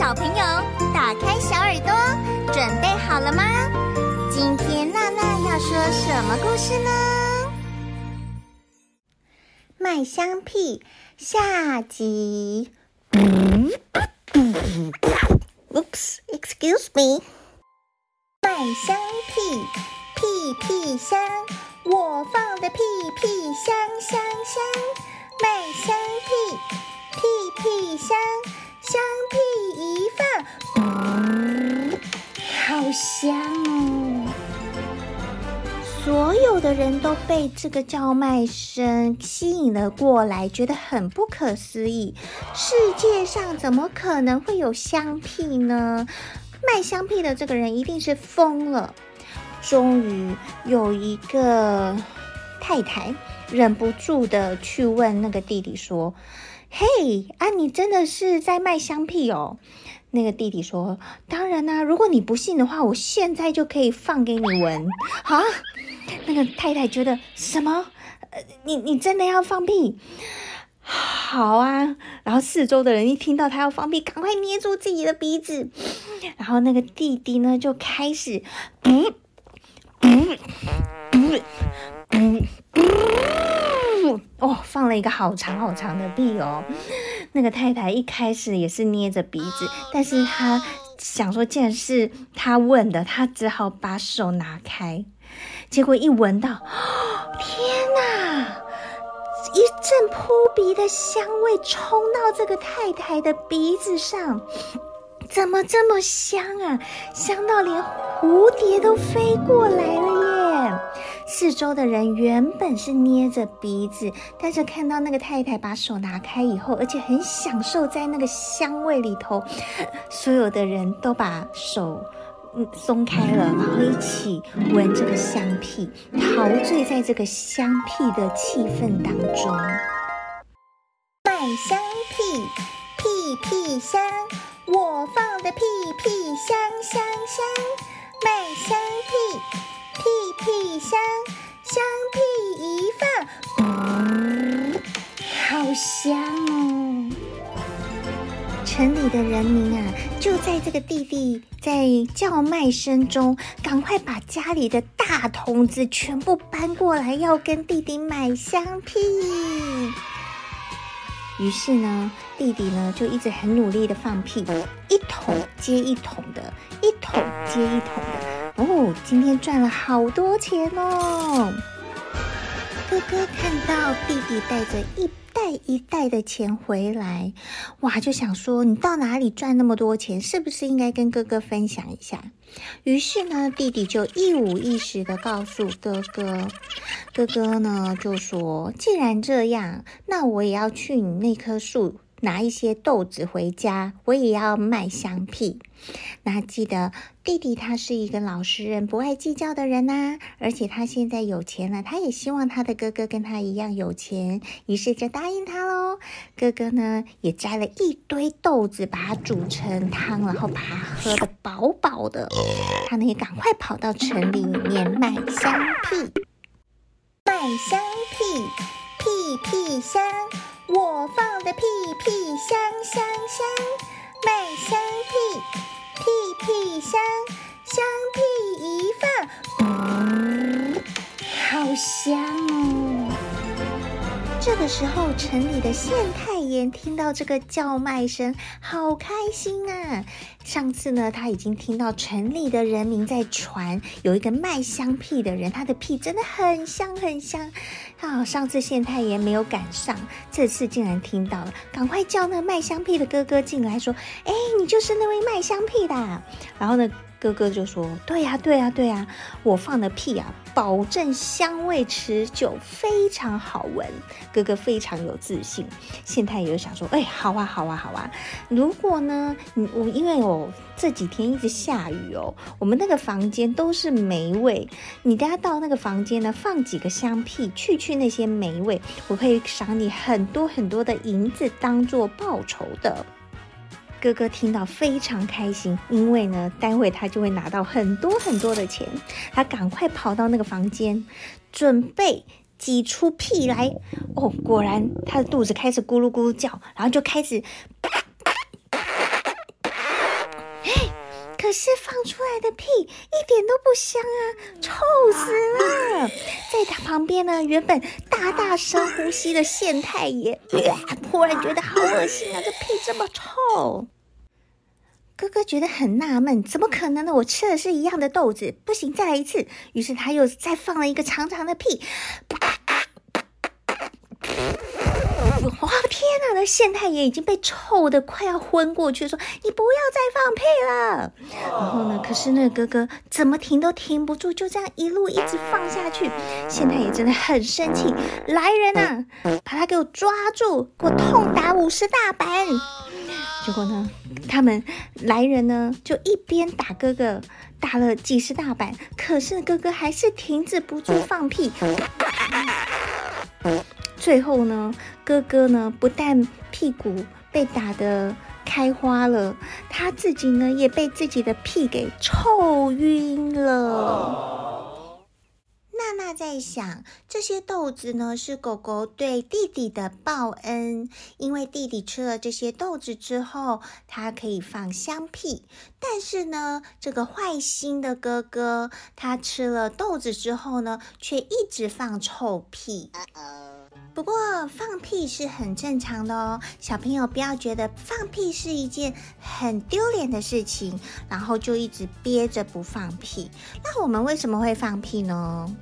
小朋友，打开小耳朵，准备好了吗？今天娜娜要说什么故事呢？卖香屁下集。Oops，excuse me。卖香屁，屁屁香，我放的屁屁香香香。人都被这个叫卖声吸引了过来，觉得很不可思议。世界上怎么可能会有香屁呢？卖香屁的这个人一定是疯了。终于有一个太太忍不住的去问那个弟弟说。嘿啊，你真的是在卖香屁哦？那个弟弟说：“当然啦，如果你不信的话，我现在就可以放给你闻。”啊，那个太太觉得什么？呃，你你真的要放屁？好啊！然后四周的人一听到他要放屁，赶快捏住自己的鼻子。然后那个弟弟呢，就开始，嗯嗯嗯嗯嗯。哦，放了一个好长好长的屁哦。那个太太一开始也是捏着鼻子，但是她想说，既然是他问的，她只好把手拿开。结果一闻到，天哪！一阵扑鼻的香味冲到这个太太的鼻子上，怎么这么香啊？香到连蝴蝶都飞过来了耶！四周的人原本是捏着鼻子，但是看到那个太太把手拿开以后，而且很享受在那个香味里头，所有的人都把手嗯松开了，然后一起闻这个香屁，陶醉在这个香屁的气氛当中。卖香屁，屁屁香，我放的屁屁香香香，卖香。屁香，香屁一放，嗯，好香哦！城里的人民啊，就在这个弟弟在叫卖声中，赶快把家里的大桶子全部搬过来，要跟弟弟买香屁。于是呢，弟弟呢就一直很努力的放屁，一桶接一桶的，一桶接一桶的。哦，今天赚了好多钱哦！哥哥看到弟弟带着一袋一袋的钱回来，哇，就想说，你到哪里赚那么多钱？是不是应该跟哥哥分享一下？于是呢，弟弟就一五一十的告诉哥哥，哥哥呢就说，既然这样，那我也要去你那棵树。拿一些豆子回家，我也要卖香屁。那记得弟弟他是一个老实人，不爱计较的人呐、啊。而且他现在有钱了，他也希望他的哥哥跟他一样有钱，于是就答应他喽。哥哥呢也摘了一堆豆子，把它煮成汤，然后把它喝得饱饱的。他呢也赶快跑到城里面卖香屁，卖香屁，屁屁香。我放的屁屁香香香，卖香屁，屁屁香，香屁一放，嗯，好香哦！这个时候，城里的县太爷听到这个叫卖声，好开心啊！上次呢，他已经听到城里的人民在传，有一个卖香屁的人，他的屁真的很香很香。啊，上次县太爷没有赶上，这次竟然听到了，赶快叫那卖香屁的哥哥进来，说：“哎，你就是那位卖香屁的。”然后呢，哥哥就说：“对呀，对呀，对呀，我放的屁啊，保证香味持久，非常好闻。”哥哥非常有自信。县太爷想说：“哎，好啊，好啊，好啊。如果呢，你我因为我这几天一直下雨哦，我们那个房间都是霉味。你等下到那个房间呢，放几个香屁，去去那些霉味，我可以赏你很多很多的银子，当做报酬的。”哥哥听到非常开心，因为呢，待会他就会拿到很多很多的钱。他赶快跑到那个房间，准备挤出屁来。哦，果然他的肚子开始咕噜咕噜叫，然后就开始。可是放出来的屁一点都不香啊，臭死了！在他旁边呢，原本大大深呼吸的县太爷，突然觉得好恶心啊，这屁这么臭。哥哥觉得很纳闷，怎么可能呢？我吃的是一样的豆子，不行，再来一次。于是他又再放了一个长长的屁。哇天哪！那县太爷已经被臭得快要昏过去，说：“你不要再放屁了。”然后呢？可是那个哥哥怎么停都停不住，就这样一路一直放下去。县太爷真的很生气，来人啊，把他给我抓住，给我痛打五十大板。结果呢，他们来人呢，就一边打哥哥，打了几十大板，可是哥哥还是停止不住放屁。最后呢，哥哥呢不但屁股被打得开花了，他自己呢也被自己的屁给臭晕了。娜娜在想，这些豆子呢是狗狗对弟弟的报恩，因为弟弟吃了这些豆子之后，他可以放香屁。但是呢，这个坏心的哥哥，他吃了豆子之后呢，却一直放臭屁。不过放屁是很正常的哦，小朋友不要觉得放屁是一件很丢脸的事情，然后就一直憋着不放屁。那我们为什么会放屁呢？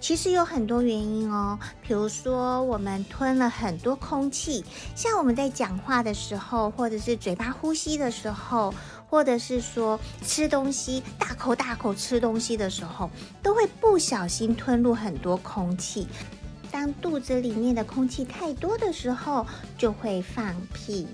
其实有很多原因哦，比如说我们吞了很多空气，像我们在讲话的时候，或者是嘴巴呼吸的时候，或者是说吃东西大口大口吃东西的时候，都会不小心吞入很多空气。当肚子里面的空气太多的时候，就会放屁。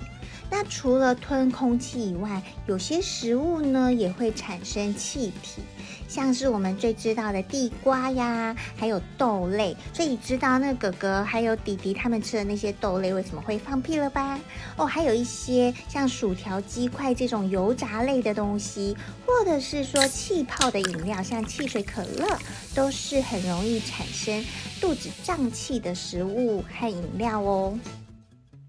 那除了吞空气以外，有些食物呢也会产生气体，像是我们最知道的地瓜呀，还有豆类。所以你知道那哥哥还有弟弟他们吃的那些豆类为什么会放屁了吧？哦，还有一些像薯条、鸡块这种油炸类的东西，或者是说气泡的饮料，像汽水、可乐，都是很容易产生肚子胀气的食物和饮料哦。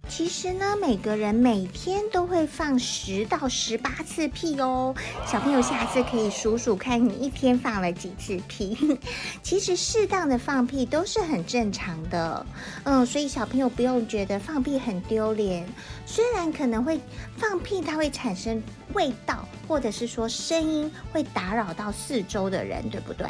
其实呢，每个人每天都会放十到十八次屁哦。小朋友下次可以数数看，你一天放了几次屁。其实适当的放屁都是很正常的，嗯，所以小朋友不用觉得放屁很丢脸。虽然可能会放屁，它会产生味道，或者是说声音会打扰到四周的人，对不对？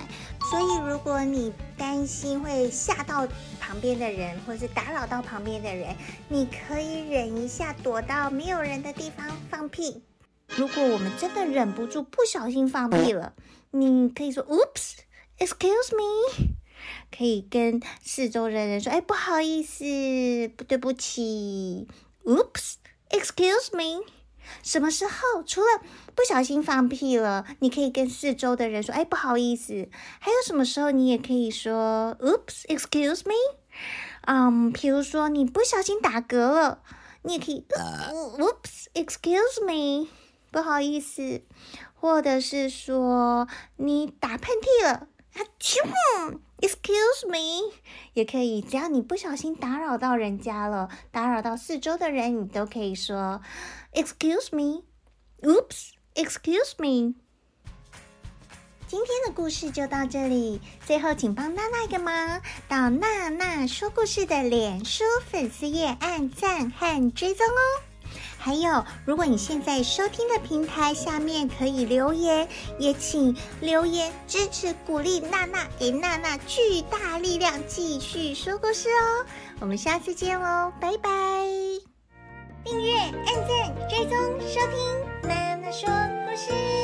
所以如果你担心会吓到旁边的人，或者是打扰到旁边的人，你可以忍一下，躲到没有人的地方放屁。如果我们真的忍不住，不小心放屁了，你可以说 “Oops, excuse me”，可以跟四周的人说：“哎，不好意思，不对不起。” Oops, excuse me。什么时候除了不小心放屁了，你可以跟四周的人说：“哎，不好意思。”还有什么时候你也可以说 “Oops, excuse me”？嗯，比如说你不小心打嗝了，你也可以 “Oops, excuse me”，不好意思。或者是说你打喷嚏了，啊，啾。Excuse me，也可以，只要你不小心打扰到人家了，打扰到四周的人，你都可以说 Excuse me，Oops，Excuse me。今天的故事就到这里。最后，请帮娜娜一个忙，到娜娜说故事的脸书粉丝页按赞和追踪哦。还有，如果你现在收听的平台下面可以留言，也请留言支持鼓励娜娜，给娜娜巨大力量，继续说故事哦。我们下次见哦，拜拜！订阅、按赞、追踪、收听。娜娜说故事